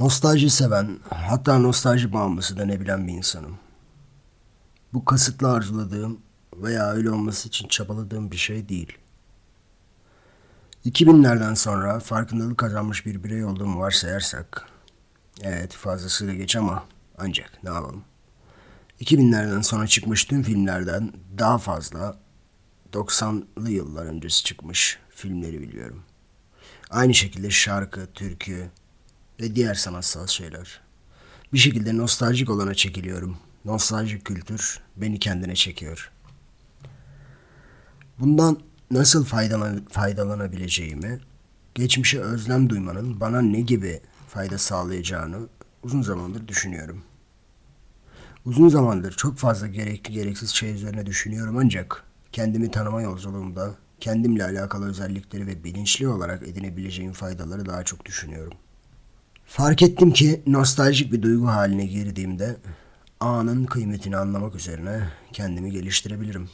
Nostalji seven, hatta nostalji bağımlısı denebilen bir insanım. Bu kasıtlı arzuladığım veya öyle olması için çabaladığım bir şey değil. 2000'lerden sonra farkındalık kazanmış bir birey olduğumu varsayarsak, evet fazlasıyla geç ama ancak ne yapalım. 2000'lerden sonra çıkmış tüm filmlerden daha fazla 90'lı yıllar öncesi çıkmış filmleri biliyorum. Aynı şekilde şarkı, türkü ve diğer sanatsal şeyler. Bir şekilde nostaljik olana çekiliyorum. Nostaljik kültür beni kendine çekiyor. Bundan nasıl faydalan faydalanabileceğimi, geçmişe özlem duymanın bana ne gibi fayda sağlayacağını uzun zamandır düşünüyorum. Uzun zamandır çok fazla gerekli gereksiz şey üzerine düşünüyorum ancak kendimi tanıma yolculuğumda kendimle alakalı özellikleri ve bilinçli olarak edinebileceğim faydaları daha çok düşünüyorum. Fark ettim ki nostaljik bir duygu haline girdiğimde anın kıymetini anlamak üzerine kendimi geliştirebilirim.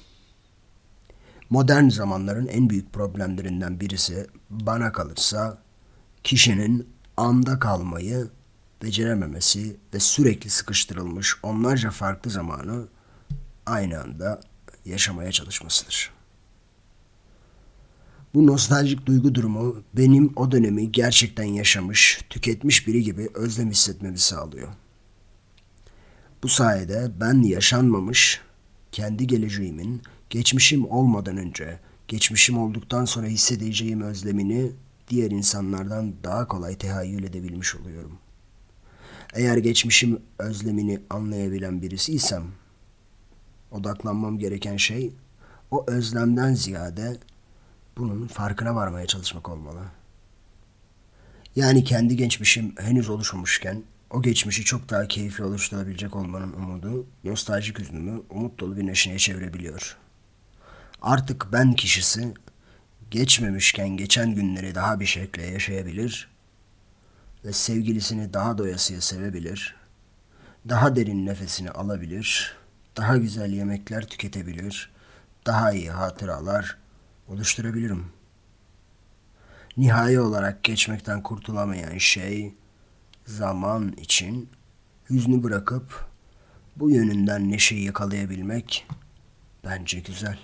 Modern zamanların en büyük problemlerinden birisi bana kalırsa kişinin anda kalmayı becerememesi ve sürekli sıkıştırılmış onlarca farklı zamanı aynı anda yaşamaya çalışmasıdır. Bu nostaljik duygu durumu benim o dönemi gerçekten yaşamış, tüketmiş biri gibi özlem hissetmemi sağlıyor. Bu sayede ben yaşanmamış, kendi geleceğimin geçmişim olmadan önce, geçmişim olduktan sonra hissedeceğim özlemini diğer insanlardan daha kolay tehayyül edebilmiş oluyorum. Eğer geçmişim özlemini anlayabilen birisiysem, odaklanmam gereken şey o özlemden ziyade bunun farkına varmaya çalışmak olmalı. Yani kendi geçmişim henüz oluşmamışken o geçmişi çok daha keyifli oluşturabilecek olmanın umudu nostaljik hüznümü umut dolu bir neşeye çevirebiliyor. Artık ben kişisi geçmemişken geçen günleri daha bir şekilde yaşayabilir ve sevgilisini daha doyasıya sevebilir, daha derin nefesini alabilir, daha güzel yemekler tüketebilir, daha iyi hatıralar oluşturabilirim. Nihai olarak geçmekten kurtulamayan şey zaman için hüznü bırakıp bu yönünden neşeyi yakalayabilmek bence güzel.